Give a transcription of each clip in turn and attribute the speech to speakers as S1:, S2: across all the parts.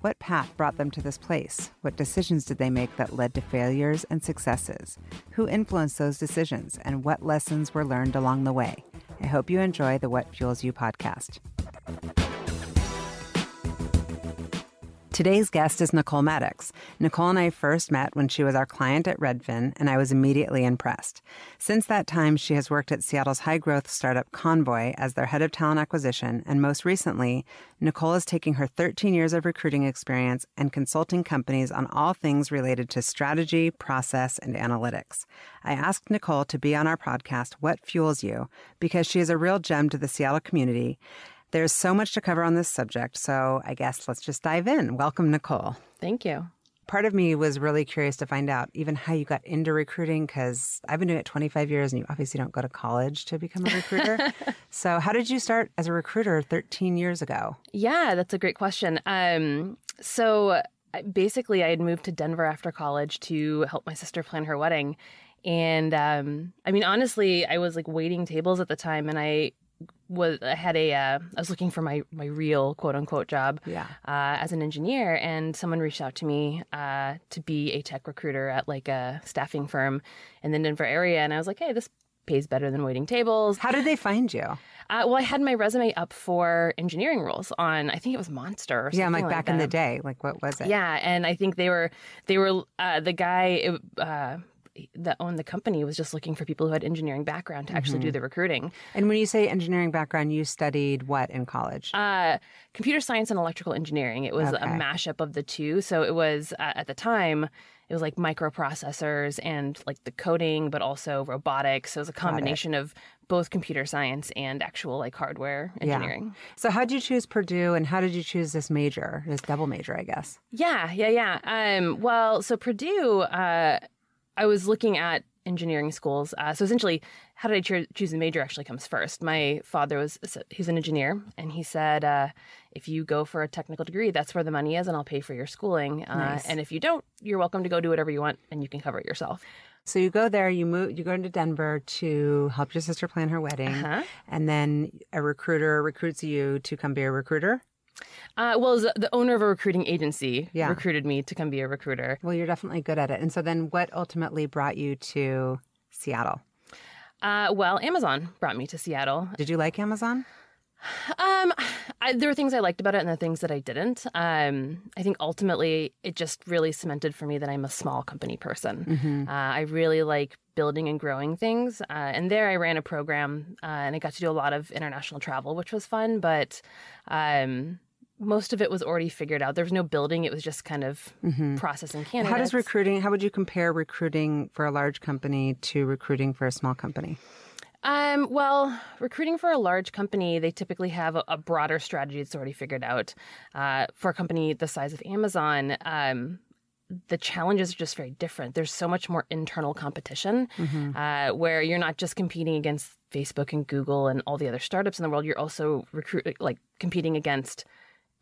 S1: What path brought them to this place? What decisions did they make that led to failures and successes? Who influenced those decisions? And what lessons were learned along the way? I hope you enjoy the What Fuels You podcast. Today's guest is Nicole Maddox. Nicole and I first met when she was our client at Redfin, and I was immediately impressed. Since that time, she has worked at Seattle's high growth startup Convoy as their head of talent acquisition, and most recently, Nicole is taking her 13 years of recruiting experience and consulting companies on all things related to strategy, process, and analytics. I asked Nicole to be on our podcast, What Fuels You, because she is a real gem to the Seattle community there's so much to cover on this subject, so I guess let's just dive in. Welcome, Nicole.
S2: Thank you.
S1: Part of me was really curious to find out even how you got into recruiting because I've been doing it 25 years and you obviously don't go to college to become a recruiter. so, how did you start as a recruiter 13 years ago?
S2: Yeah, that's a great question. Um, so, basically, I had moved to Denver after college to help my sister plan her wedding. And um, I mean, honestly, I was like waiting tables at the time, and I was I had a uh, I was looking for my my real quote unquote job
S1: yeah.
S2: uh, as an engineer, and someone reached out to me uh, to be a tech recruiter at like a staffing firm in the Denver area, and I was like, hey, this pays better than waiting tables.
S1: How did they find you?
S2: Uh, well, I had my resume up for engineering roles on I think it was Monster.
S1: yeah, like,
S2: like
S1: back
S2: that.
S1: in the day. Like what was it?
S2: Yeah, and I think they were they were uh, the guy. Uh, that owned the company was just looking for people who had engineering background to actually
S1: Mm-hmm.
S2: do the recruiting.
S1: And when you say engineering background, you studied what in college?
S2: Uh, computer science and electrical engineering. It was
S1: Okay.
S2: a mashup of the two. So it was uh, at the time it was like microprocessors and like the coding, but also robotics. So it was a combination of both computer science and actual like hardware engineering.
S1: So, how did you choose Purdue and how did you choose this major, this double major, I guess?
S2: Yeah, yeah, yeah. Um, well, so Purdue, uh, I was looking at engineering schools. Uh, so essentially, how did I cho- choose the major? Actually, comes first. My father was he's an engineer, and he said, uh, if you go for a technical degree, that's where the money is, and I'll pay for your schooling. Uh,
S1: Nice.
S2: And if you don't, you're welcome to go do whatever you want, and you can cover it yourself.
S1: So you go there, you move, you go into Denver to help your sister plan her wedding,
S2: Uh-huh.
S1: and then a recruiter recruits you to come be a recruiter.
S2: Uh, well, the- owner of a recruiting agency
S1: Yeah.
S2: recruited me to come be a recruiter.
S1: Well, you're definitely good at it. And so then, what ultimately brought you to Seattle?
S2: Uh, well, Amazon brought me to Seattle.
S1: Did you like Amazon?
S2: Um, I, there were things I liked about it and the things that I didn't. Um, I think ultimately it just really cemented for me that I'm a small company person. Uh, I really like building and growing things. Uh, and there I ran a program uh, and I got to do a lot of international travel, which was fun, but um, most of it was already figured out. There was no building, it was just kind of processing candidates.
S1: How does recruiting? How would you compare recruiting for a large company to recruiting for a small company?
S2: Um, well, recruiting for a large company, they typically have a, a broader strategy that's already figured out. Uh, for a company the size of Amazon, um, the challenges are just very different. There's so much more internal competition uh, where you're not just competing against Facebook and Google and all the other startups in the world. You're also recruit like competing against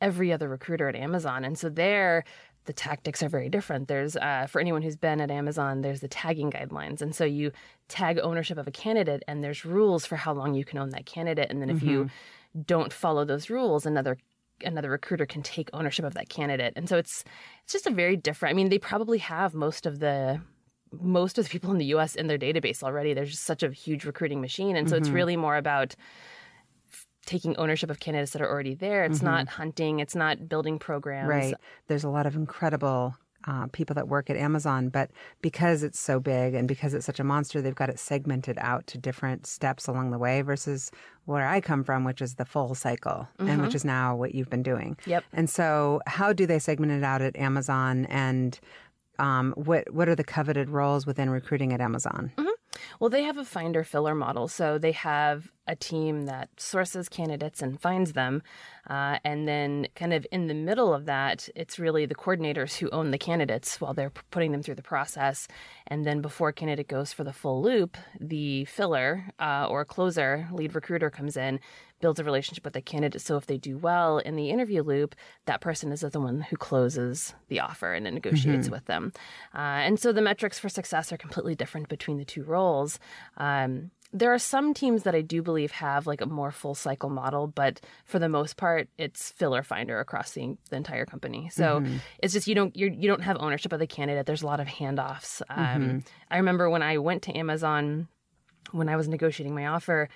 S2: every other recruiter at Amazon. And so there, the tactics are very different. There's, uh, for anyone who's been at Amazon, there's the tagging guidelines. And so you tag ownership of a candidate, and there's rules for how long you can own that candidate. And then if you don't follow those rules, another another recruiter can take ownership of that candidate. And so it's it's just a very different. I mean, they probably have most of the most of the people in the US in their database already. There's just such a huge recruiting machine. And so it's really more about taking ownership of candidates that are already there. It's not hunting, it's not building programs.
S1: Right. There's a lot of incredible uh, people that work at Amazon, but because it's so big and because it's such a monster, they've got it segmented out to different steps along the way versus where I come from, which is the full cycle, and which is now what you've been doing.
S2: Yep.
S1: And so, how do they segment it out at Amazon? And um, what what are the coveted roles within recruiting at Amazon?
S2: Well, they have a finder filler model. So they have a team that sources candidates and finds them. Uh, and then, kind of in the middle of that, it's really the coordinators who own the candidates while they're putting them through the process. And then, before a candidate goes for the full loop, the filler uh, or closer, lead recruiter comes in, builds a relationship with the candidate. So, if they do well in the interview loop, that person is the one who closes the offer and negotiates mm-hmm. with them. Uh, and so, the metrics for success are completely different between the two roles. Um, there are some teams that I do believe have like a more full cycle model, but for the most part, it's filler finder across the, the entire company. So mm-hmm. it's just you don't you're, you don't have ownership of the candidate. There's a lot of handoffs. Um, mm-hmm. I remember when I went to Amazon when I was negotiating my offer.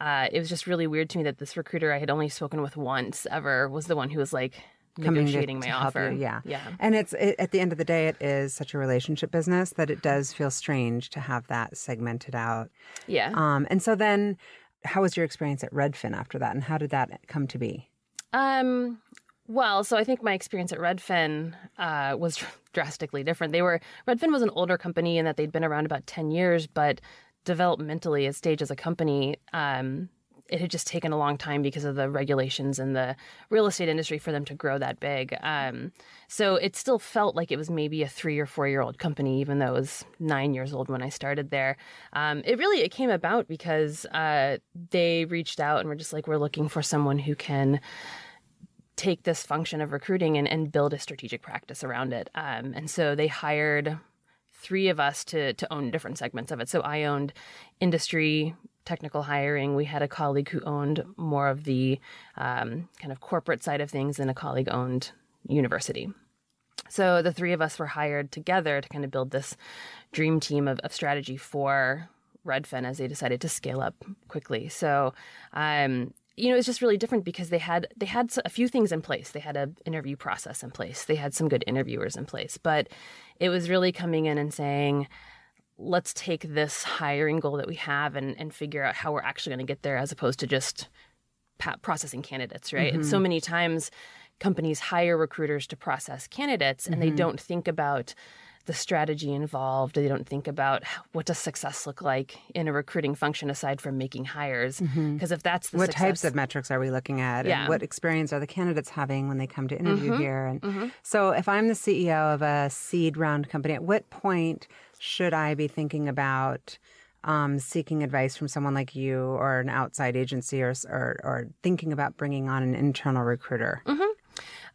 S2: Uh, it was just really weird to me that this recruiter I had only spoken with once ever was the one who was like, negotiating to, my to offer.
S1: You, yeah, yeah. And it's it, at the end of the day, it is such a relationship business that it does feel strange to have that segmented out.
S2: Yeah.
S1: Um. And so then, how was your experience at Redfin after that, and how did that come to be?
S2: Um. Well, so I think my experience at Redfin uh, was drastically different. They were Redfin was an older company in that they'd been around about ten years, but developmentally, as stage as a company, um, it had just taken a long time because of the regulations in the real estate industry for them to grow that big. Um, so it still felt like it was maybe a three or four year old company, even though it was nine years old when I started there. Um, it really it came about because uh, they reached out and were just like, we're looking for someone who can take this function of recruiting and, and build a strategic practice around it. Um, and so they hired three of us to to own different segments of it. So I owned industry technical hiring. We had a colleague who owned more of the um, kind of corporate side of things, and a colleague owned university. So the three of us were hired together to kind of build this dream team of, of strategy for Redfin as they decided to scale up quickly. So um, you know, it's just really different because they had they had a few things in place. They had an interview process in place. They had some good interviewers in place, but it was really coming in and saying, let's take this hiring goal that we have and, and figure out how we're actually going to get there as opposed to just pa- processing candidates, right? Mm-hmm. And so mm-hmm. many times companies hire recruiters to process candidates and mm-hmm. they don't think about the strategy involved. They don't think about what does success look like in a recruiting function aside from making hires. Because mm-hmm. if that's the
S1: what
S2: success,
S1: types of metrics are we looking at, yeah. and what experience are the candidates having when they come to interview mm-hmm. here? And mm-hmm. so, if I'm the CEO of a seed round company, at what point should I be thinking about? Um, seeking advice from someone like you or an outside agency or, or, or thinking about bringing on an internal recruiter?
S2: Mm-hmm.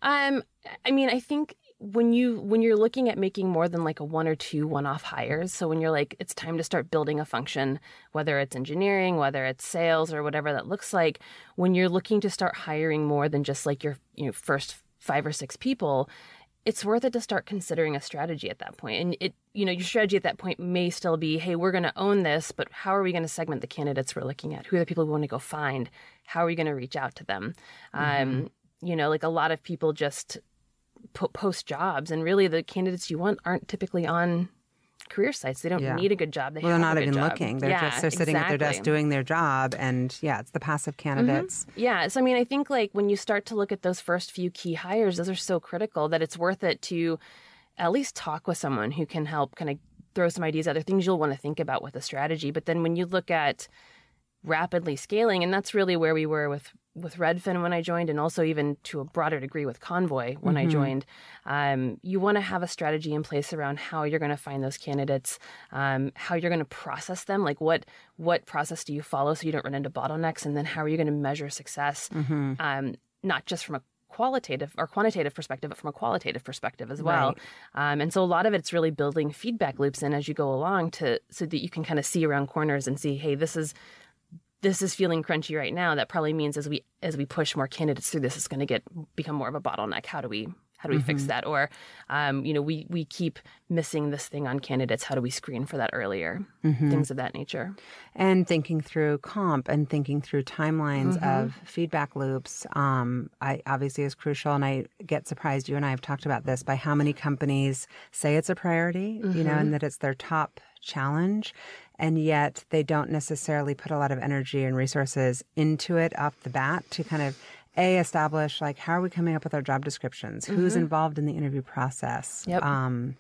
S2: Um, I mean, I think when you when you're looking at making more than like a one or two one-off hires so when you're like it's time to start building a function whether it's engineering whether it's sales or whatever that looks like when you're looking to start hiring more than just like your you know first five or six people it's worth it to start considering a strategy at that point. And it you know your strategy at that point may still be hey we're going to own this but how are we going to segment the candidates we're looking at? Who are the people we want to go find? How are we going to reach out to them? Mm-hmm. um, you know like a lot of people just post jobs, and really the candidates you want aren't typically on career sites. They don't yeah. need a good job. They
S1: well, they're not
S2: even
S1: job. looking. They're yeah, just they're sitting exactly. at their desk doing their job, and yeah, it's the passive mm-hmm. candidates.
S2: Mm-hmm. Yeah, so I mean, I think like when you start to look at those first few key hires, those are so critical that it's worth it to at least talk with someone who can help kind of throw some ideas out there, things you'll want to think about with a strategy. But then when you look at rapidly scaling, and that's really where we were with with Redfin when I joined, and also even to a broader degree with Convoy when mm-hmm. I joined. Um, you want to have a strategy in place around how you're going to find those candidates, um, how you're going to process them, like what what process do you follow so you don't run into bottlenecks, and then how are you going to measure success, mm-hmm. um, not just from a qualitative or quantitative perspective, but from a qualitative perspective as well. Right. Um, and so a lot of it's really building feedback loops in as you go along to so that you can kind of see around corners and see, hey, this is this is feeling crunchy right now that probably means as we as we push more candidates through this it's going to get become more of a bottleneck how do we how do we mm-hmm. fix that or um, you know we we keep missing this thing on candidates how do we screen for that earlier mm-hmm. things of that nature
S1: and thinking through comp and thinking through timelines mm-hmm. of feedback loops um, I obviously is crucial and I get surprised you and I have talked about this by how many companies say it's a priority you know mm-hmm. and that it's their top challenge and yet they don't necessarily put a lot of energy and resources into it off the bat to kind of a establish like how are we coming up with our job descriptions mm-hmm. who's involved in the interview process
S2: yep.
S1: Um,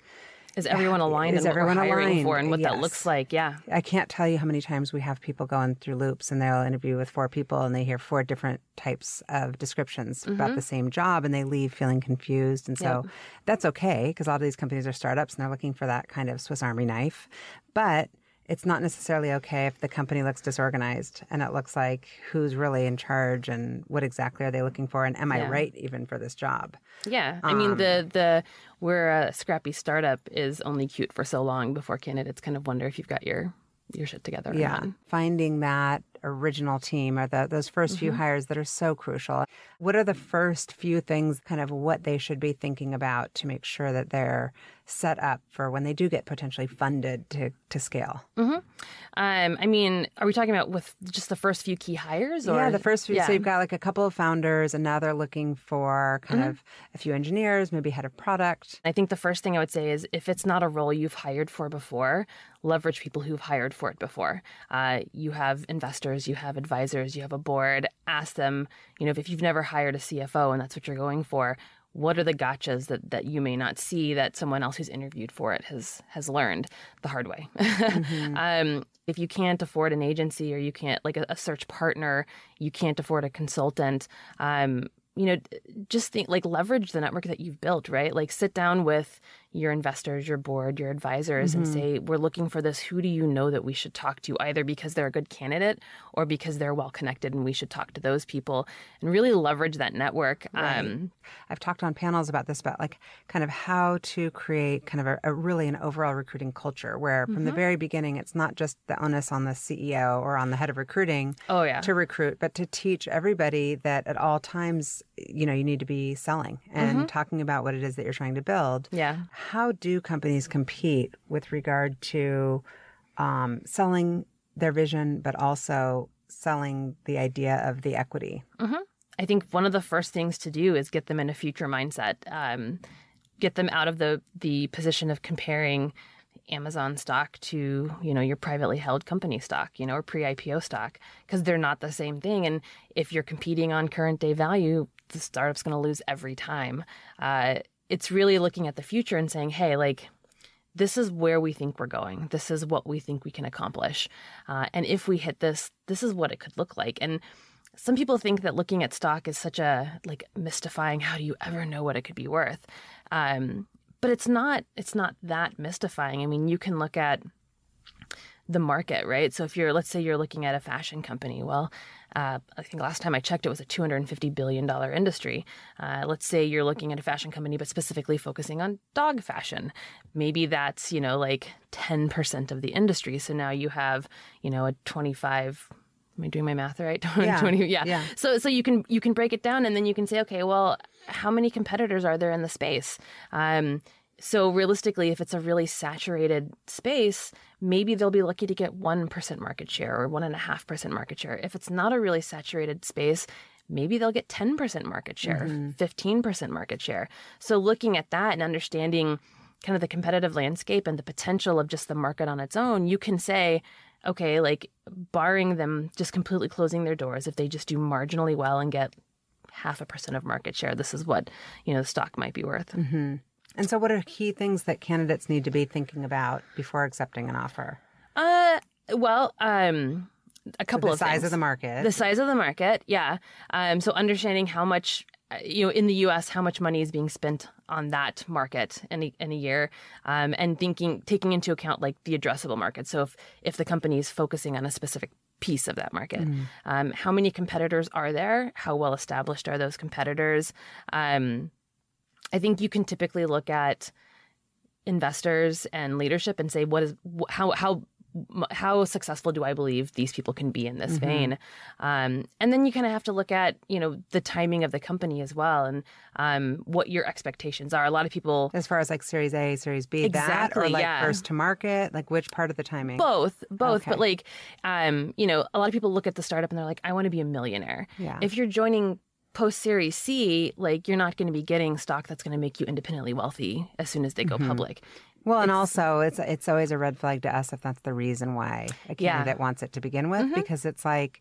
S2: is everyone aligned
S1: Is
S2: on what we're
S1: everyone
S2: hiring
S1: aligned?
S2: for and what that looks like? Yeah.
S1: I can't tell you how many times we have people going through loops and they'll interview with four people and they hear four different types of descriptions about the same job and they leave feeling confused. And so that's okay because a lot of these companies are startups and they're looking for that kind of Swiss Army knife. But it's not necessarily okay if the company looks disorganized and it looks like who's really in charge and what exactly are they looking for and am I right even for this job?
S2: Yeah. I mean
S1: Um,
S2: the the we're a scrappy startup is only cute for so long before candidates kind of wonder if you've got your your shit together or
S1: Yeah,
S2: not.
S1: finding that original team or the, those 1st few hires that are so crucial. What are the first few things, kind of what they should be thinking about to make sure that they're set up for when they do get potentially funded to to scale?
S2: Um, I mean, are we talking about with just the first few key hires? Or?
S1: yeah, the first few.
S2: Yeah.
S1: So you've got like a couple of founders, and now they're looking for kind
S2: Mm-hmm.
S1: of a few engineers, maybe head of product.
S2: I think the first thing I would say is if it's not a role you've hired for before, leverage people who've hired for it before. Uh, you have investors, you have advisors, you have a board. Ask them, you know, if you've never hired a CFO and that's what you're going for, what are the gotchas that, that you may not see that someone else who's interviewed for it has has learned the hard way? um, if you can't afford an agency or you can't like a, a search partner, you can't afford a consultant. Um, you know, just think like leverage the network that you've built, right? Like sit down with your investors, your board, your advisors, and say, we're looking for this. Who do you know that we should talk to, either because they're a good candidate or because they're well connected and we should talk to those people and really leverage that network. Um,
S1: I've talked on panels about this, about like kind of how to create kind of a, a really an overall recruiting culture where from
S2: Mm-hmm.
S1: the very beginning, it's not just the onus on the CEO or on the head of recruiting
S2: oh, yeah.
S1: to recruit, but to teach everybody that at all times, you know, you need to be selling and
S2: Mm-hmm.
S1: talking about what it is that you're trying to build.
S2: Yeah.
S1: How do companies compete with regard to um, selling their vision, but also selling the idea of the equity?
S2: I think one of the first things to do is get them in a future mindset. Um, get them out of the the position of comparing Amazon stock to you know your privately held company stock, you know, or pre-IPO stock, because they're not the same thing. And if you're competing on current day value, the startup's going to lose every time. Uh, it's really looking at the future and saying, hey, like this is where we think we're going. This is what we think we can accomplish. Uh, and if we hit this, this is what it could look like. And some people think that looking at stock is such a like mystifying. How do you ever know what it could be worth? Um, but it's not. It's not that mystifying. I mean, you can look at the market, right? So if you're, let's say, you're looking at a fashion company. Well, uh, I think last time I checked, it was a 250 billion dollar industry. Uh, let's say you're looking at a fashion company, but specifically focusing on dog fashion. Maybe that's you know like 10 percent of the industry. So now you have you know a 25 am I doing my math right? 20,
S1: Yeah.
S2: 20 yeah.
S1: Yeah.
S2: So so you can you can break it down and then you can say, okay, well, how many competitors are there in the space? Um, so realistically, if it's a really saturated space, maybe they'll be lucky to get one percent market share or one and a half percent market share. If it's not a really saturated space, maybe they'll get 10% market share, mm-hmm. 15% market share. So looking at that and understanding kind of the competitive landscape and the potential of just the market on its own, you can say, okay, like barring them just completely closing their doors, if they just do marginally well and get half a percent of market share, this is what, you know, the stock might be worth. Mm-hmm.
S1: And so, what are key things that candidates need to be thinking about before accepting an offer?
S2: Uh, well, um, a couple
S1: the
S2: of
S1: size
S2: things.
S1: of the market.
S2: The size of the market, yeah. Um, so understanding how much, you know, in the U.S., how much money is being spent on that market in a, in a year, um, and thinking, taking into account like the addressable market. So if if the company is focusing on a specific piece of that market, um, how many competitors are there? How well established are those competitors? Um, I think you can typically look at investors and leadership and say, what is how how how successful do I believe these people can be in this vein? Um, and then you kind of have to look at you know the timing of the company as well and um, what your expectations are. A lot of people
S1: as far as like Series A, Series B, that
S2: Exactly,
S1: or like
S2: yeah.
S1: first to market, like which part of the timing?
S2: both both
S1: Okay.
S2: but like um you know a lot of people look at the startup and they're like i want to be a millionaire
S1: Yeah.
S2: if you're joining post series c like you're not going to be getting stock that's going to make you independently wealthy as soon as they go
S1: Mm-hmm.
S2: public
S1: Well, and also it's it's always a red flag to us if that's the reason why a
S2: Yeah. Mm-hmm.
S1: candidate wants it to begin with, because it's like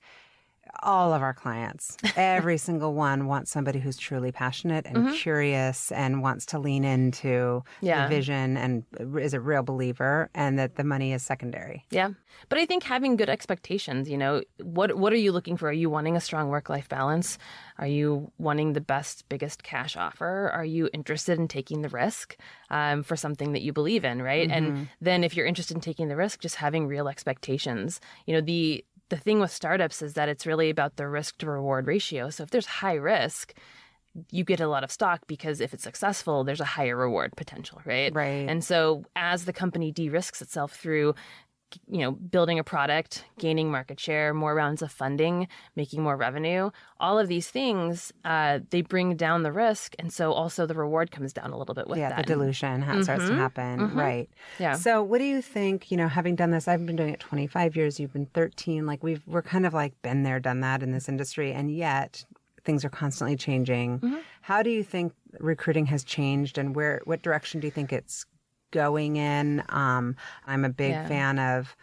S1: all of our clients, every single one wants somebody who's truly passionate and mm-hmm. curious and wants to lean into yeah. the vision and is a real believer and that the money is secondary.
S2: Yeah. But I think having good expectations, you know, what what are you looking for? Are you wanting a strong work-life balance? Are you wanting the best, biggest cash offer? Are you interested in taking the risk um, for something that you believe in, right? Mm-hmm. And then if you're interested in taking the risk, just having real expectations. You know, the the thing with startups is that it's really about the risk to reward ratio. So if there's high risk, you get a lot of stock because if it's successful, there's a higher reward potential, right?
S1: Right.
S2: And so as the company de-risks itself through you know, building a product, gaining market share, more rounds of funding, making more revenue, all of these things, uh, they bring down the risk. And so also the reward comes down a little bit with
S1: yeah,
S2: that.
S1: the dilution mm-hmm. starts to mm-hmm. happen. Mm-hmm. Right.
S2: Yeah.
S1: So what do you think, you know, having done this, I've been doing it 25 years, you've been 13, like we've, we're kind of like been there, done that in this industry. And yet things are constantly changing. Mm-hmm. How do you think recruiting has changed and where, what direction do you think it's going in. Um, I'm a big yeah. fan of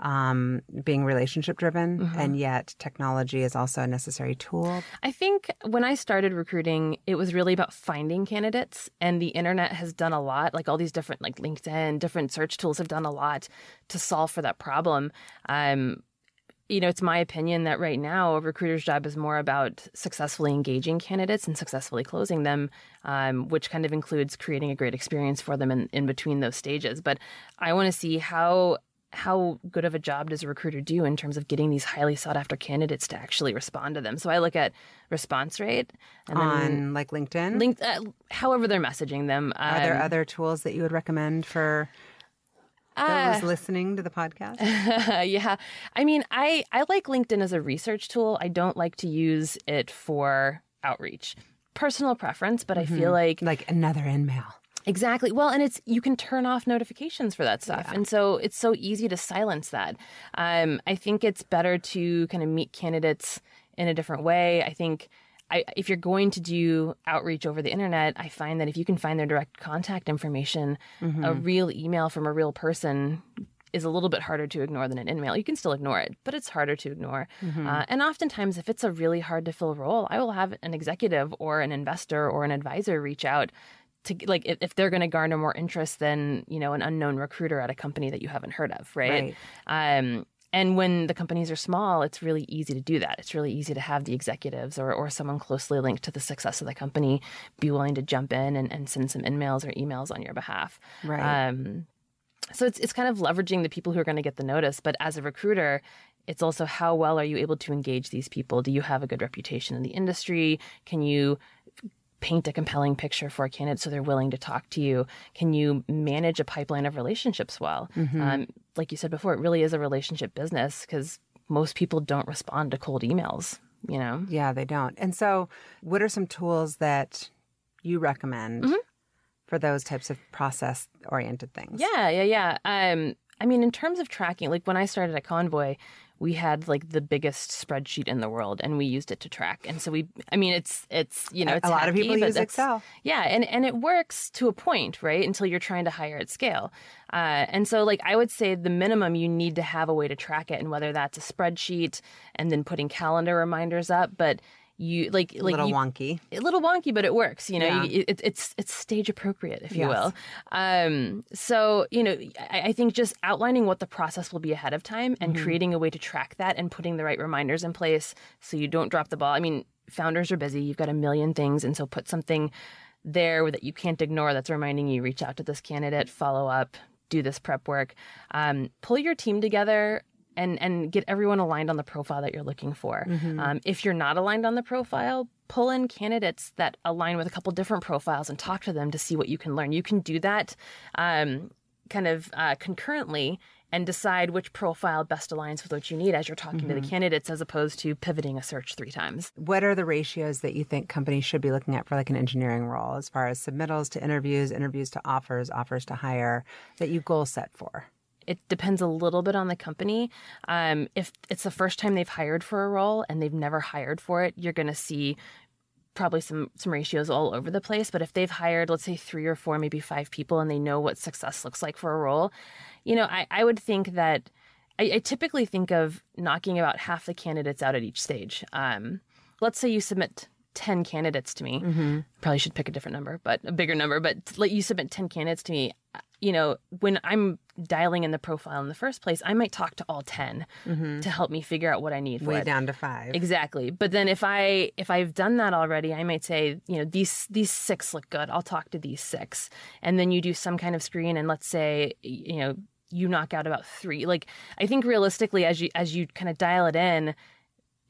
S1: um, being relationship driven, mm-hmm. and yet technology is also a necessary tool.
S2: I think when I started recruiting, it was really about finding candidates, and the internet has done a lot. Like all these different, like LinkedIn, different search tools have done a lot to solve for that problem. Um, you know, it's my opinion that right now a recruiter's job is more about successfully engaging candidates and successfully closing them, um, which kind of includes creating a great experience for them in, in between those stages. But I want to see how how good of a job does a recruiter do in terms of getting these highly sought after candidates to actually respond to them? So I look at response rate
S1: and on like LinkedIn,
S2: linked, uh, however they're messaging them.
S1: Um, Are there um, other tools that you would recommend for that was uh, listening to the podcast?
S2: yeah. I mean, I, I like LinkedIn as a research tool. I don't like to use it for outreach. Personal preference, but mm-hmm. I feel like
S1: like another InMail.
S2: Exactly. Well, and it's you can turn off notifications for that stuff, yeah. and so it's so easy to silence that. Um, I think it's better to kind of meet candidates in a different way. I think I, if you're going to do outreach over the internet, I find that if you can find their direct contact information, mm-hmm. a real email from a real person is a little bit harder to ignore than an email. You can still ignore it, but it's harder to ignore. Mm-hmm. Uh, and oftentimes, if it's a really hard to fill role, I will have an executive or an investor or an advisor reach out to like if, if they're going to garner more interest than you know an unknown recruiter at a company that you haven't heard of, right? right. Um, and when the companies are small, it's really easy to do that. It's really easy to have the executives or, or someone closely linked to the success of the company be willing to jump in and, and send some in-mails or emails on your behalf.
S1: Right. Um,
S2: so it's, it's kind of leveraging the people who are going to get the notice. But as a recruiter, it's also how well are you able to engage these people? Do you have a good reputation in the industry? Can you paint a compelling picture for a candidate so they're willing to talk to you? Can you manage a pipeline of relationships well? Mm-hmm. Um, like you said before, it really is a relationship business because most people don't respond to cold emails, you know?
S1: Yeah, they don't. And so, what are some tools that you recommend mm-hmm. for those types of process oriented things?
S2: Yeah, yeah, yeah. Um, I mean, in terms of tracking, like when I started at Convoy, we had like the biggest spreadsheet in the world and we used it to track. And so we, I mean, it's, it's, you know, it's
S1: a lot
S2: hacky,
S1: of people use Excel.
S2: Yeah. And, and it works to a point, right? Until you're trying to hire at scale. Uh, and so like, I would say the minimum you need to have a way to track it and whether that's a spreadsheet and then putting calendar reminders up. But you like like
S1: a little
S2: you,
S1: wonky
S2: a little wonky but it works you know yeah. you, it, it's it's stage appropriate if you yes. will um so you know I, I, think just outlining what the process will be ahead of time and mm-hmm. creating a way to track that and putting the right reminders in place so you don't drop the ball i mean founders are busy you've got a million things and so put something there that you can't ignore that's reminding you reach out to this candidate follow up do this prep work um, pull your team together and and get everyone aligned on the profile that you're looking for. Mm-hmm. Um, if you're not aligned on the profile, pull in candidates that align with a couple different profiles and talk to them to see what you can learn. You can do that um, kind of uh, concurrently and decide which profile best aligns with what you need as you're talking mm-hmm. to the mm-hmm. candidates as opposed to pivoting a search three times.
S1: What are the ratios that you think companies should be looking at for like an engineering role as far as submittals to interviews, interviews to offers, offers to hire that you goal set for?
S2: It depends a little bit on the company. Um, if it's the first time they've hired for a role and they've never hired for it, you're going to see probably some some ratios all over the place. But if they've hired, let's say three or four, maybe five people, and they know what success looks like for a role, you know, I, I would think that I, I typically think of knocking about half the candidates out at each stage. Um, let's say you submit 10 candidates to me.
S1: Mm-hmm.
S2: Probably should pick a different number, but a bigger number. But let you submit 10 candidates to me. You know, when I'm dialing in the profile in the first place, I might talk to all 10 to help me figure out what I need for
S1: Way down to five.
S2: Exactly. But then if I if I've done that already, I might say, you know, these these six look good. I'll talk to these six. And then you do some kind of screen and let's say, you know, you knock out about 3. Like I think realistically as you as you kind of dial it in,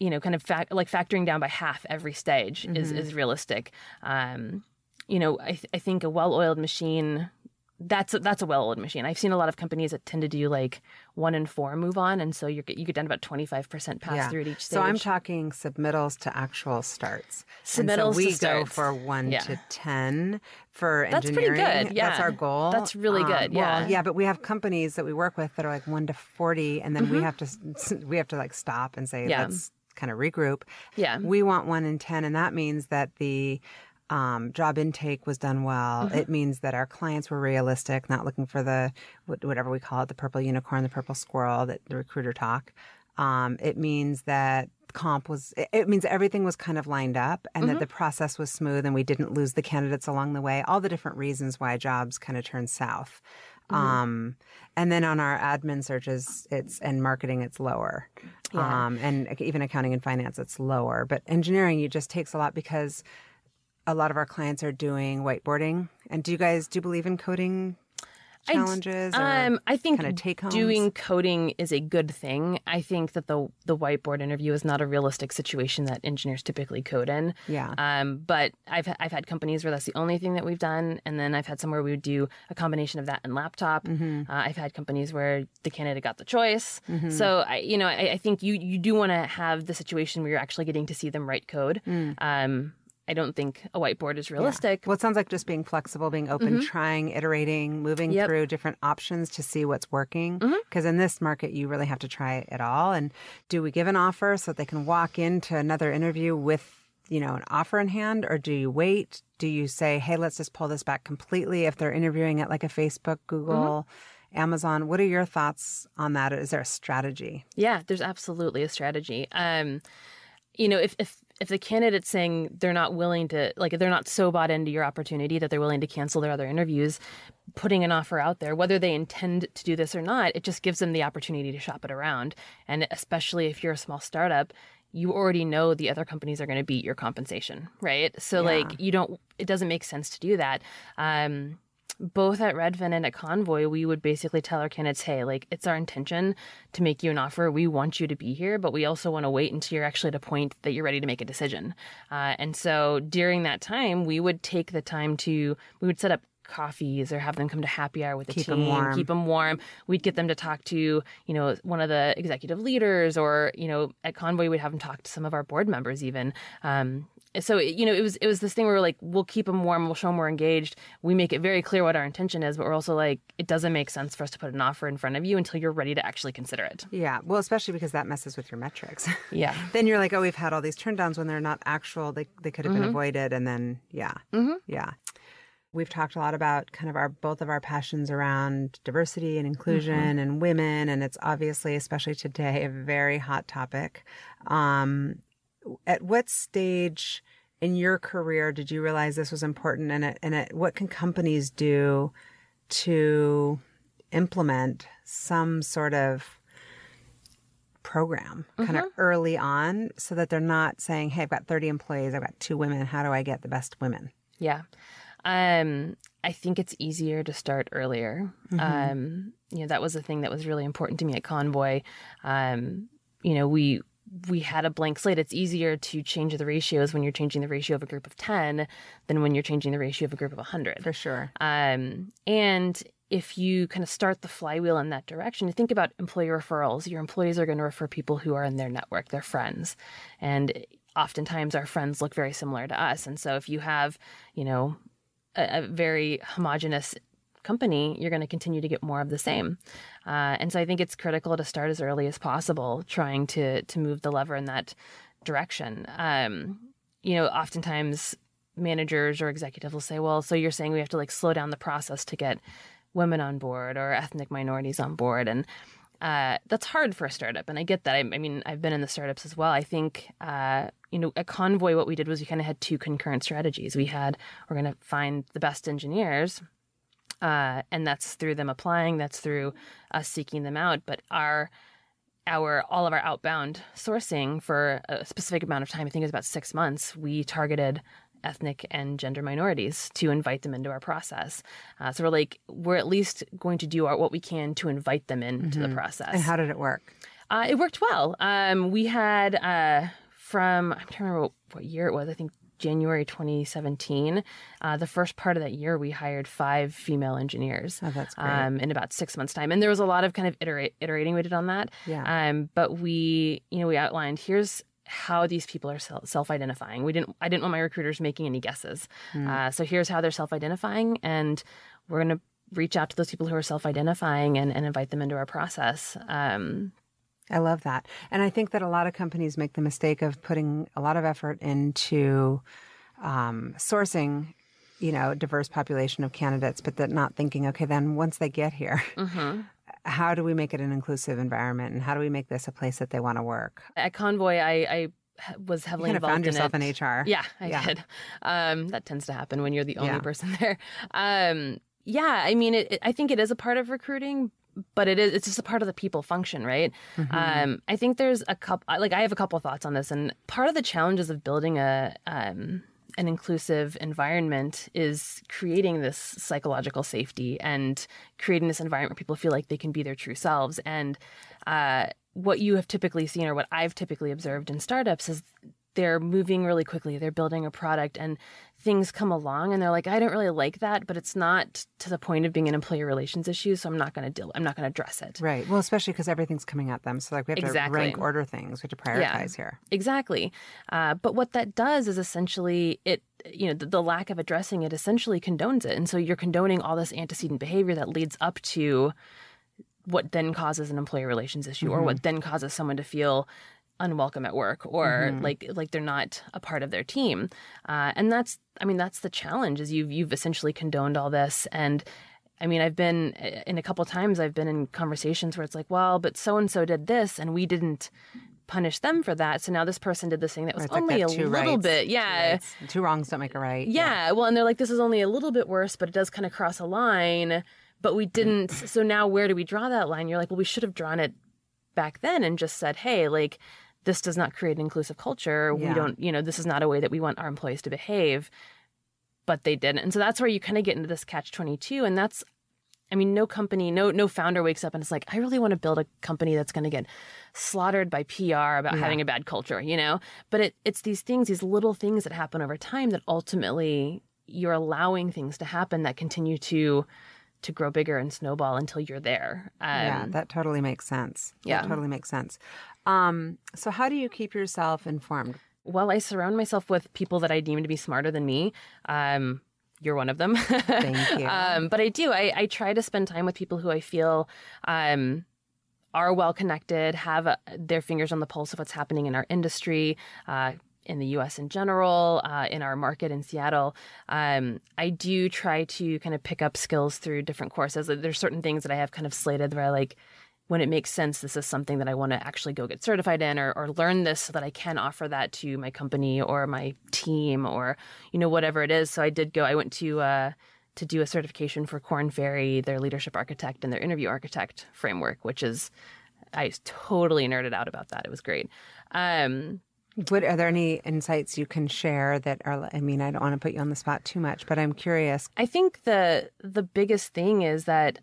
S2: you know, kind of like factoring down by half every stage is is realistic. Um, you know, I th- I think a well-oiled machine that's a, that's a well-oiled machine. I've seen a lot of companies that tend to do like one and four move on, and so you get you get down to about twenty five percent pass
S1: Yeah.
S2: through at each stage.
S1: So I'm talking submittals to actual starts.
S2: Submittals
S1: so we go for one
S2: Yeah.
S1: to ten for engineering.
S2: That's pretty good. Yeah, That's
S1: our goal.
S2: That's really good,
S1: Well,
S2: yeah.
S1: yeah, but we have companies that we work with that are like one to forty, and then we have to we have to like stop and say
S2: Mm-hmm. Yeah.
S1: let's kind of regroup.
S2: Yeah.
S1: we want one in ten, and that means that the um, job intake was done well.
S2: Mm-hmm.
S1: It means that our clients were realistic, not looking for the whatever we call it, the purple unicorn, the purple squirrel that the recruiter talk. Um, it means that comp was. It, means everything was kind of lined up, and
S2: Mm-hmm.
S1: that the process was smooth, and we didn't lose the candidates along the way. All the different reasons why jobs kind of turn south.
S2: Mm-hmm.
S1: Um, and then on our admin searches, it's and marketing, it's lower.
S2: Yeah.
S1: Um, and even accounting and finance, it's lower. But engineering, it just takes a lot because a lot of our clients are doing whiteboarding. And do you guys do you believe in coding challenges? or
S2: Um, I think
S1: kinda take-homes?
S2: doing coding is a good thing. I think that the the whiteboard interview is not a realistic situation that engineers typically code in.
S1: Yeah.
S2: Um, but I've I've had companies where that's the only thing that we've done, and then I've had somewhere we would do a combination of that and laptop.
S1: Mm-hmm.
S2: Uh, I've had companies where the candidate got the choice. So I, you know, I, I think you you do want to have the situation where you're actually getting to see them write code.
S1: Mm.
S2: Um, I don't think a whiteboard is realistic.
S1: Well, it sounds like just being flexible, being open, trying, iterating, moving
S2: Mm-hmm. Yep. Mm-hmm.
S1: through different options to see what's working. Because in this market, you really have to try it all. And do we give an offer so that they can walk into another interview with, you know, an offer in hand, or do you wait? Do you say, hey, let's just pull this back completely if they're interviewing at like a Facebook, Google,
S2: Mm-hmm.
S1: Amazon? What are your thoughts on that? Is there a strategy?
S2: Yeah, there's absolutely a strategy. Um, you know, if if if the candidate's saying they're not willing to, like, they're not so bought into your opportunity that they're willing to cancel their other interviews, putting an offer out there, whether they intend to do this or not, it just gives them the opportunity to shop it around. And especially if you're a small startup, you already know the other companies are going to beat your compensation, right? So, like, you don't, it doesn't make sense to do that. Um, both at Redfin and at Convoy, we would basically tell our candidates, hey, like it's our intention to make you an offer. We want you to be here, but we also want to wait until you're actually at a point that you're ready to make a decision. Uh, and so during that time, we would take the time to, we would set up coffees or have them come to happy hour with the
S1: Keep
S2: team,
S1: warm.
S2: keep them warm. We'd get them to talk to, you know, one of the executive leaders or, you know, at Convoy, we'd have them talk to some of our board members even. Um, so you know it was it was this thing where we're like we'll keep them warm we'll show them we're engaged we make it very clear what our intention is but we're also like it doesn't make sense for us to put an offer in front of you until you're ready to actually consider it
S1: Yeah. Well, especially because that messes with your metrics.
S2: yeah
S1: then you're like, oh, we've had all these turn downs when they're not actual. They, they could have been avoided. And then, yeah. Mm-hmm. Yeah. We've talked a lot about kind of our both of our passions around diversity and inclusion and women. And it's obviously, especially today, a very hot topic. Um, at what stage in your career did you realize this was important? And, it, and it, what can companies do to implement some sort of program kind of early on so that they're not saying, Hey, I've got 30 employees, I've got two women. How do I get the best women?
S2: yeah um i think it's easier to start earlier um you know that was the thing that was really important to me at convoy um you know we we had a blank slate it's easier to change the ratios when you're changing the ratio of a group of 10 than when you're changing the ratio of a group of 100
S1: For sure.
S2: Um, and if you kind of start the flywheel in that direction, you think about employee referrals. Your employees are going to refer people who are in their network, their friends. And oftentimes our friends look very similar to us. And so if you have, you know, a, a very homogenous company, you're going to continue to get more of the same. Uh, and so I think it's critical to start as early as possible, trying to to move the lever in that direction. Um, you know, oftentimes managers or executives will say, "Well, so you're saying we have to like slow down the process to get women on board or ethnic minorities on board?" And uh, that's hard for a startup, and I get that. I, I, mean, I've been in the startups as well. I think, uh, you know, at Convoy, what we did was we kind of had two concurrent strategies. We had we're going to find the best engineers, uh, and that's through them applying. That's through us seeking them out. But our our all of our outbound sourcing for a specific amount of time, I think it was about six months. We targeted ethnic and gender minorities to invite them into our process. Uh, so we're like, we're at least going to do our, what we can to invite them into mm-hmm. the process.
S1: And how did it work?
S2: Uh, it worked well. Um, we had uh, from I'm trying to remember what, what, year it was. I think January 2017. Uh, the first part of that year, we hired five female engineers.
S1: Oh, that's great. Um,
S2: in about six months' time, and there was a lot of kind of iterate, iterating we did on that.
S1: Yeah.
S2: Um, but we, you know, we outlined here's how these people are self-identifying. We didn't. I didn't want my recruiters making any guesses. Mm. Uh, so here's how they're self-identifying, and we're going to reach out to those people who are self-identifying and, and invite them into our process. Um,
S1: I love that, and I think that a lot of companies make the mistake of putting a lot of effort into um, sourcing you know, diverse population of candidates, but that not thinking, okay, then once they get here, mm-hmm how do we make it an inclusive environment and how do we make this a place that they want to work?
S2: At Convoy, I, I was heavily
S1: you
S2: involved
S1: found yourself
S2: in,
S1: in HR.
S2: Yeah, I yeah. did. Um, that tends to happen when you're the only yeah. person there. Um, yeah, I mean, it, it, I think it is a part of recruiting, but it is it's just a part of the people function, right? Mm-hmm. Um, I think there's a couple like I have a couple thoughts on this, and part of the challenges of building a um, an inclusive environment is creating this psychological safety and creating this environment where people feel like they can be their true selves. And uh, what you have typically seen, or what I've typically observed in startups, is they're moving really quickly. They're building a product and things come along and they're like, I don't really like that, but it's not to the point of being an employee relations issue. So I'm not going to deal, I'm not going to address it.
S1: Right. Well, especially because everything's coming at them. So like we have exactly. to rank order things. We have to prioritize yeah, here.
S2: Exactly. Uh, but what that does is essentially it, you know, the, the lack of addressing it essentially condones it. And so you're condoning all this antecedent behavior that leads up to what then causes an employee relations issue mm-hmm. or what then causes someone to feel unwelcome at work or mm-hmm. like like they're not a part of their team. Uh, and that's i mean that's the challenge is you've you've essentially condoned all this. And i mean i've been in a couple times i've been in conversations where it's like well but so and so did this and we didn't punish them for that. So now this person did this thing that was only like that a little
S1: rights,
S2: bit yeah.
S1: two, two, wrongs don't make a right
S2: yeah, yeah well and they're like this is only a little bit worse but it does kind of cross a line but we didn't so now where do we draw that line? You're like well we should have drawn it back then and just said hey like this does not create an inclusive culture. Yeah. We don't, you know, this is not a way that we want our employees to behave. But they didn't. And so that's where you kind of get into this catch 22. And that's, I mean, no company, no no founder wakes up and it's like, I really want to build a company that's going to get slaughtered by PR about yeah. having a bad culture, you know. But it, it's these things, these little things that happen over time that ultimately you're allowing things to happen that continue to to grow bigger and snowball until you're there.
S1: Um, yeah, that totally makes sense.
S2: Yeah,
S1: that totally makes sense. Um, so, how do you keep yourself informed?
S2: Well, I surround myself with people that I deem to be smarter than me. Um, you're one of them.
S1: Thank you. um,
S2: but I do. I, I, try to spend time with people who I feel um, are well connected, have uh, their fingers on the pulse of what's happening in our industry. Uh, in the US in general, uh, in our market in Seattle, um, I do try to kind of pick up skills through different courses. There's certain things that I have kind of slated where I like, when it makes sense, this is something that I want to actually go get certified in or, or learn this so that I can offer that to my company or my team or, you know, whatever it is. So I did go, I went to, uh, to do a certification for Korn Ferry, their leadership architect and their interview architect framework, which is, I totally nerded out about that. It was great. Um,
S1: what are there any insights you can share that are? I mean, I don't want to put you on the spot too much, but I'm curious.
S2: I think the the biggest thing is that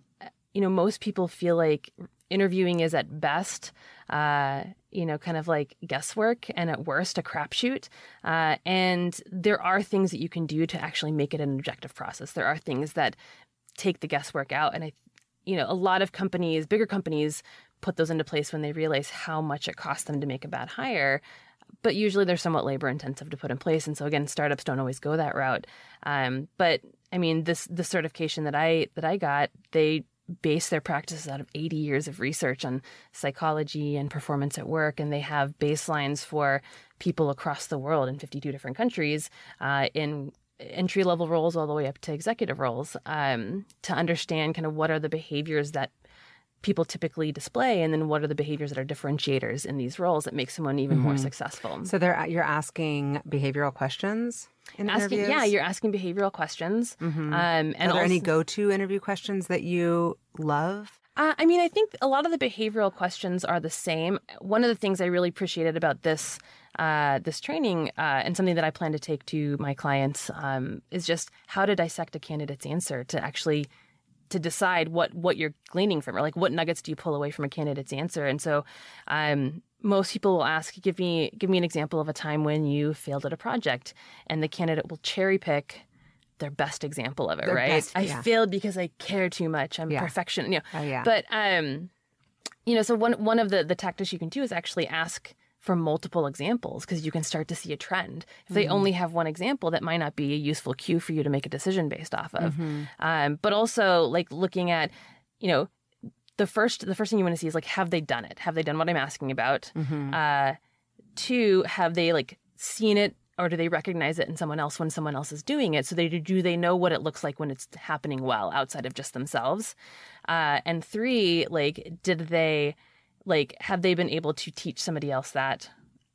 S2: you know most people feel like interviewing is at best, uh, you know, kind of like guesswork and at worst a crapshoot. Uh, and there are things that you can do to actually make it an objective process. There are things that take the guesswork out. And I, you know, a lot of companies, bigger companies, put those into place when they realize how much it costs them to make a bad hire. But usually they're somewhat labor intensive to put in place, and so again, startups don't always go that route. Um, but I mean, this the certification that I that I got, they base their practices out of 80 years of research on psychology and performance at work. And they have baselines for people across the world in 52 different countries uh, in entry level roles all the way up to executive roles um, to understand kind of what are the behaviors that people typically display and then what are the behaviors that are differentiators in these roles that make someone even more successful
S1: So they're you're asking behavioral questions in
S2: asking
S1: interviews.
S2: yeah you're asking behavioral questions um, and
S1: Are there
S2: also,
S1: any go-to interview questions that you love?
S2: Uh, I mean, I think a lot of the behavioral questions are the same. One of the things I really appreciated about this uh, this training uh, and something that I plan to take to my clients um, is just how to dissect a candidate's answer to actually to decide what what you're gleaning from it. Like, what nuggets do you pull away from a candidate's answer? And so, um, most people will ask, "Give me give me an example of a time when you failed at a project," and the candidate will cherry pick their best example of it,
S1: Their
S2: right?
S1: best,
S2: I
S1: yeah.
S2: failed because I care too much. I'm
S1: Yeah.
S2: perfection, you know.
S1: Oh, yeah.
S2: But um, you know, so one one of the the tactics you can do is actually ask for multiple examples because you can start to see a trend. If they only have one example, that might not be a useful cue for you to make a decision based off of. Um, but also like looking at, you know, the first the first thing you want to see is like have they done it? Have they done what I'm asking about? Uh, two, have they like seen it or do they recognize it in someone else when someone else is doing it? So they do they know what it looks like when it's happening well outside of just themselves? Uh, and three, like did they like have they been able to teach somebody else that?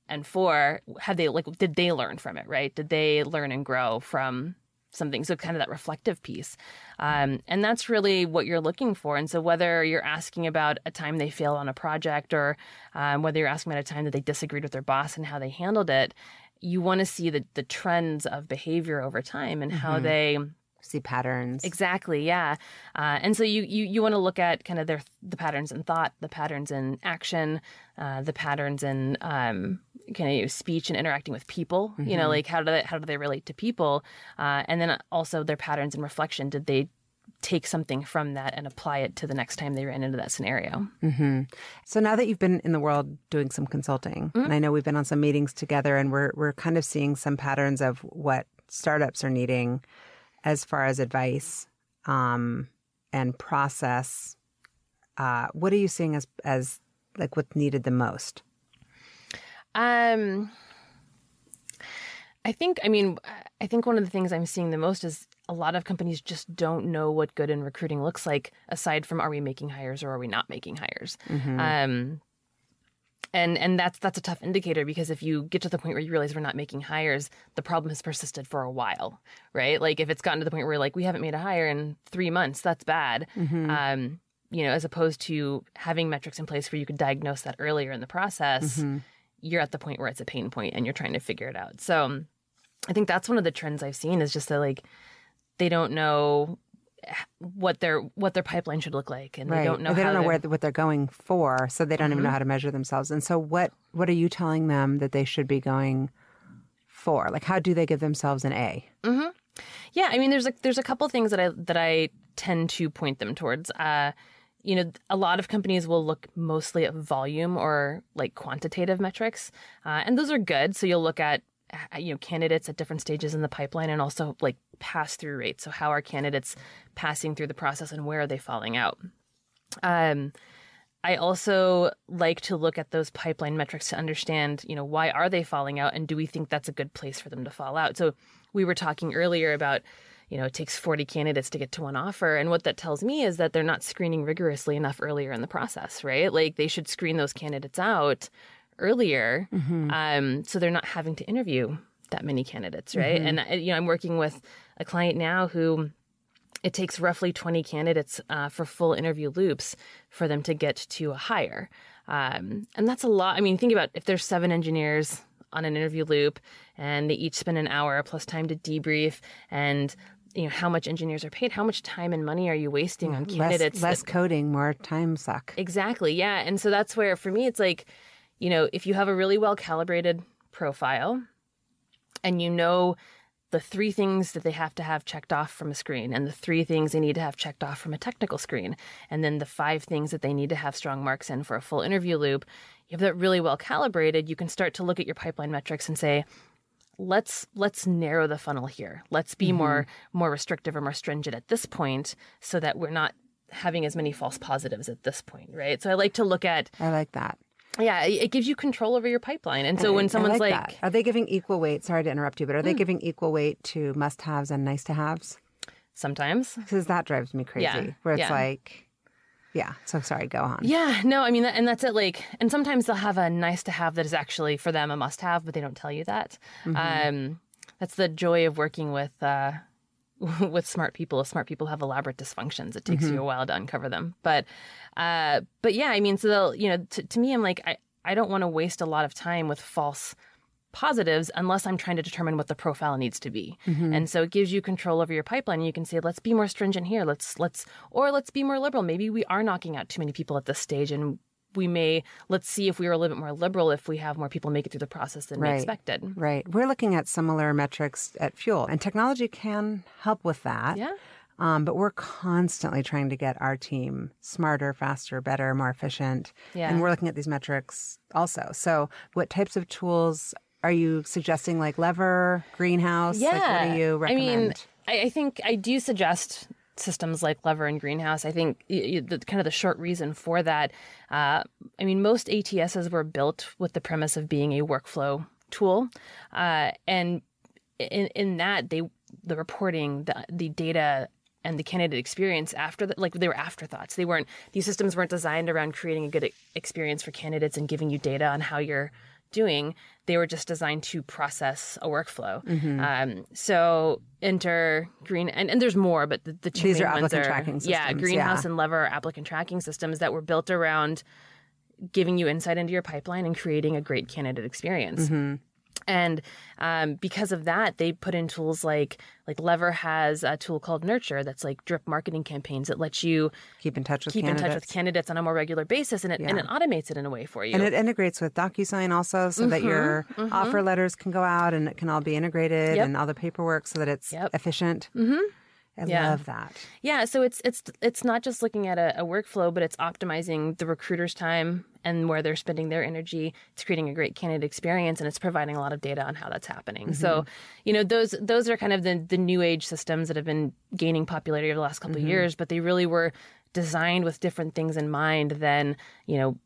S2: And four, have they like did they learn from it? Right? Did they learn and grow from something? So kind of that reflective piece, um, and that's really what you're looking for. And so whether you're asking about a time they failed on a project, or um, whether you're asking about a time that they disagreed with their boss and how they handled it, you want to see the the trends of behavior over time and how they
S1: See patterns.
S2: Exactly, yeah. Uh, and so you you, you want to look at kind of their the patterns in thought, the patterns in action, uh, the patterns in um, kind of speech and interacting with people. You know, like how do they how do they relate to people, uh, and then also their patterns in reflection. Did they take something from that and apply it to the next time they ran into that scenario? Mm-hmm.
S1: So now that you've been in the world doing some consulting, and I know we've been on some meetings together, and we're we're kind of seeing some patterns of what startups are needing as far as advice um, and process. Uh, what are you seeing as as like what's needed the most?
S2: Um, I think, I mean, I think one of the things I'm seeing the most is a lot of companies just don't know what good in recruiting looks like, aside from are we making hires or are we not making hires. Um, and and that's that's a tough indicator because if you get to the point where you realize we're not making hires, the problem has persisted for a while, right? Like if it's gotten to the point where like we haven't made a hire in three months, that's bad. Um, you know, as opposed to having metrics in place where you could diagnose that earlier in the process, you're at the point where it's a pain point and you're trying to figure it out. So I think that's one of the trends I've seen is just that like they don't know what their what their pipeline should look like and they don't know
S1: they don't know where what they're going for, so they don't even know how to measure themselves. And so, what what are you telling them that they should be going for? Like, how do they give themselves an A? Mm-hmm.
S2: Yeah, I mean, there's a, there's a couple things that I that I tend to point them towards. Uh, you know, a lot of companies will look mostly at volume or like quantitative metrics, uh, and those are good. So you'll look at you know candidates at different stages in the pipeline, and also like pass through rates. So how are candidates passing through the process, and where are they falling out? Um, I also like to look at those pipeline metrics to understand, you know, why are they falling out and do we think that's a good place for them to fall out? So we were talking earlier about, you know, it takes 40 candidates to get to one offer. And what that tells me is that they're not screening rigorously enough earlier in the process, right? Like they should screen those candidates out earlier um, so they're not having to interview that many candidates, right? And, uh, you know, I'm working with a client now who it takes roughly 20 candidates uh, for full interview loops for them to get to a hire. Um, and that's a lot. I mean, think about if there's seven engineers on an interview loop and they each spend an hour plus time to debrief and you know how much engineers are paid how much time and money are you wasting on candidates
S1: less, less
S2: that-
S1: coding, more time suck.
S2: Exactly. Yeah. And so that's where, for me, it's like, you know, if you have a really well calibrated profile and you know the three things that they have to have checked off from a screen and the three things they need to have checked off from a technical screen, and then the five things that they need to have strong marks in for a full interview loop, you have that really well calibrated, you can start to look at your pipeline metrics and say, let's let's narrow the funnel here. Let's be more mm-hmm. more restrictive or more stringent at this point so that we're not having as many false positives at this point, right? So I like to look at
S1: I like that.
S2: Yeah, it gives you control over your pipeline. And so when
S1: I
S2: someone's like,
S1: that. are they giving equal weight? Sorry to interrupt you, but are
S2: Hmm.
S1: they giving equal weight to must haves and nice to haves?
S2: sometimes
S1: Because that drives me crazy.
S2: Yeah,
S1: Where it's
S2: yeah.
S1: like, Yeah. So sorry, go on.
S2: Yeah, no, I mean, that, and that's it. Like, and sometimes they'll have a nice to have that is actually for them a must have, but they don't tell you that. Um, that's the joy of working with uh, with smart people. Smart people have elaborate dysfunctions. It takes you a while to uncover them, but uh, but yeah, I mean, so they'll you know, to, to me, I'm like, I I don't want to waste a lot of time with false positives unless I'm trying to determine what the profile needs to be. And so it gives you control over your pipeline. You can say, let's be more stringent here. Let's let's or let's be more liberal. Maybe we are knocking out too many people at this stage and we may let's see if we are a little bit more liberal if we have more people make it through the process than we expected.
S1: Right. We're looking at similar metrics at Fuel, and technology can help with that.
S2: Yeah.
S1: Um, but we're constantly trying to get our team smarter, faster, better, more efficient.
S2: Yeah.
S1: And we're looking at these metrics also. So, what types of tools are you suggesting, like Lever, Greenhouse?
S2: Yeah.
S1: Like, what do you recommend?
S2: I mean, I think I do suggest systems like Lever and Greenhouse. I think y- y- the kind of the short reason for that. Uh, I mean, most ATSs were built with the premise of being a workflow tool, uh, and in in that they the reporting, the the data. And the candidate experience after that, like they were afterthoughts. They weren't; these systems weren't designed around creating a good experience for candidates and giving you data on how you're doing. They were just designed to process a workflow.
S1: Mm-hmm.
S2: Um, so enter green, and, and there's more, but the, the two
S1: These
S2: main
S1: are
S2: ones
S1: applicant
S2: are
S1: tracking
S2: yeah, greenhouse
S1: yeah.
S2: and lever applicant tracking systems that were built around giving you insight into your pipeline and creating a great candidate experience.
S1: Mm-hmm.
S2: And um, because of that, they put in tools like like Lever has a tool called Nurture that's like drip marketing campaigns that lets you
S1: Keep in touch with
S2: keep
S1: candidates.
S2: in touch with candidates on a more regular basis, and it and it automates it in a way for you.
S1: And it integrates with DocuSign also so that your offer letters can go out and it can all be integrated
S2: Mm-hmm, Yep.
S1: and all the paperwork so that it's
S2: Yep.
S1: efficient. Mm-hmm. I
S2: Yeah.
S1: love that.
S2: Yeah, so it's it's it's not just looking at a, a workflow, but it's optimizing the recruiter's time and where they're spending their energy. It's creating a great candidate experience, and it's providing a lot of data on how that's happening. So, mm-hmm. you know, those those are kind of the the new age systems that have been gaining popularity over the last couple of mm-hmm. years, but they really were designed with different things in mind than you know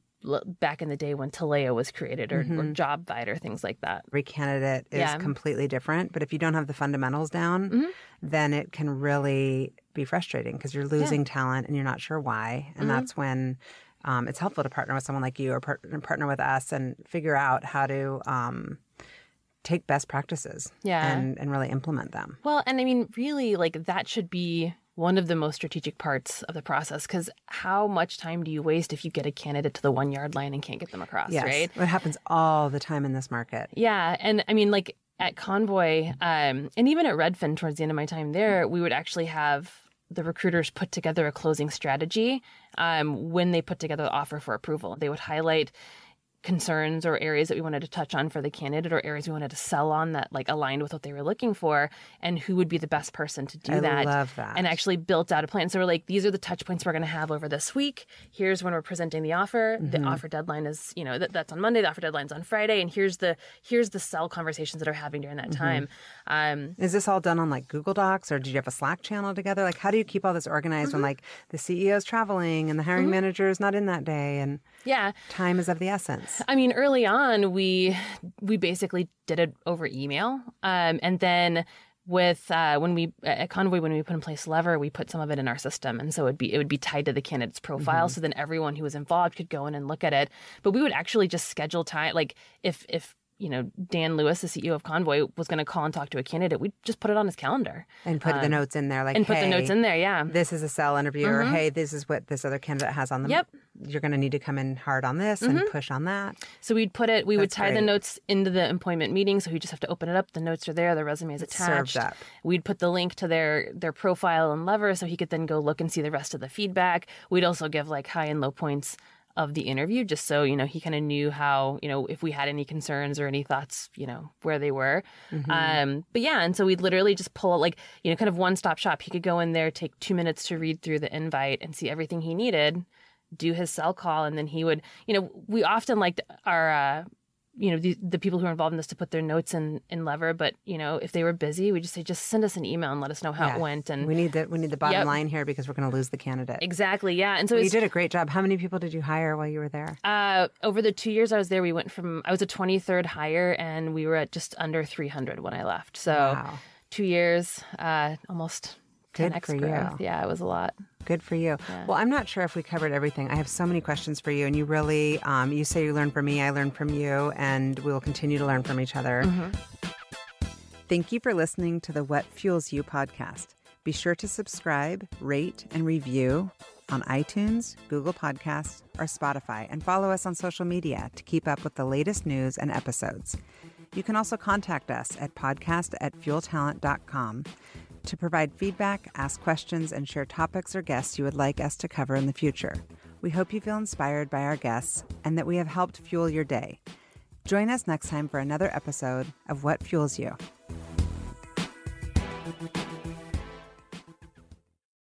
S2: back in the day when Taleo was created or, or JobVite or things like that.
S1: Every candidate is
S2: Yeah.
S1: completely different, but if you don't have the fundamentals down, then it can really be frustrating because you're losing talent and you're not sure why. And that's when um, it's helpful to partner with someone like you or part- partner with us and figure out how to um, take best practices
S2: Yeah.
S1: and, and really implement them.
S2: Well, and I mean, really, like that should be one of the most strategic parts of the process because how much time do you waste if you get a candidate to the one yard line and can't get them across,
S1: Yes,
S2: right?
S1: it happens all the time in this market.
S2: Yeah, and I mean, like at Convoy, um, and even at Redfin, towards the end of my time there, we would actually have the recruiters put together a closing strategy um, when they put together the offer for approval. They would highlight concerns or areas that we wanted to touch on for the candidate or areas we wanted to sell on that like aligned with what they were looking for and who would be the best person to do
S1: I
S2: that
S1: love that.
S2: and actually built out a plan so we're like these are the touch points we're going to have over this week here's when we're presenting the offer the
S1: Mm-hmm.
S2: offer deadline is you know that, that's on monday the offer deadline's on friday and here's the here's the sell conversations that are having during
S1: Mm-hmm.
S2: that time um,
S1: Is this all done on like Google Docs or did you have a Slack channel together? Like, how do you keep all this organized when like the CEO is traveling and the hiring manager is not in that day and
S2: yeah
S1: time is of the essence?
S2: I mean, early on, we we basically did it over email, um, and then with uh, when we at Convoy when we put in place Lever, we put some of it in our system, and so it'd be it would be tied to the candidate's profile, so then everyone who was involved could go in and look at it. But we would actually just schedule time, like if if you know Dan Lewis, the CEO of Convoy, was going to call and talk to a candidate, we'd just put it on his calendar
S1: And put the um, notes in there, like,
S2: and put the notes in there. Yeah.
S1: This is a sell interview, or mm-hmm. hey, this is what this other candidate has on them.
S2: Yep.
S1: You're going to need to come in hard on this and mm-hmm. push on that.
S2: So we'd put it, we would
S1: That's
S2: tie the notes into the employment meeting. So we just have to open it up. The notes are there. The resume is attached.
S1: served up.
S2: We'd put the link to their their profile and lever, so he could then go look and see the rest of the feedback. We'd also give like high and low points of the interview, just so you know he kind of knew how you know if we had any concerns or any thoughts, you know where they were. Um, but yeah, and so we'd literally just pull like you know kind of one stop shop. He could go in there, take two minutes to read through the invite and see everything he needed do his sell call and then he would you know we often liked our uh you know the, the people who are involved in this to put their notes in in lever but you know if they were busy we just say just send us an email and let us know how it went and
S1: We need the we need the bottom
S2: Yep.
S1: line here because we're going to lose the candidate.
S2: exactly yeah and so
S1: You did a great job. How many people did you hire while you were there?
S2: uh over the two years i was there we went from i was a 23rd hire and we were at just under 300 when i left so
S1: Wow.
S2: two years uh almost
S1: Good
S2: 10x
S1: for
S2: growth.
S1: you.
S2: Yeah, it was a lot.
S1: Good for you.
S2: Yeah.
S1: Well, I'm not sure if we covered everything. I have so many questions for you, and you really, um, you say you learn from me, I learn from you, and we will continue to learn from each other.
S2: Mm-hmm.
S1: Thank you for listening to the What Fuels You podcast. Be sure to subscribe, rate, and review on iTunes, Google Podcasts, or Spotify, and follow us on social media to keep up with the latest news and episodes. You can also contact us at podcast at fueltalent.com to provide feedback, ask questions, and share topics or guests you would like us to cover in the future. We hope you feel inspired by our guests and that we have helped fuel your day. Join us next time for another episode of What Fuels You.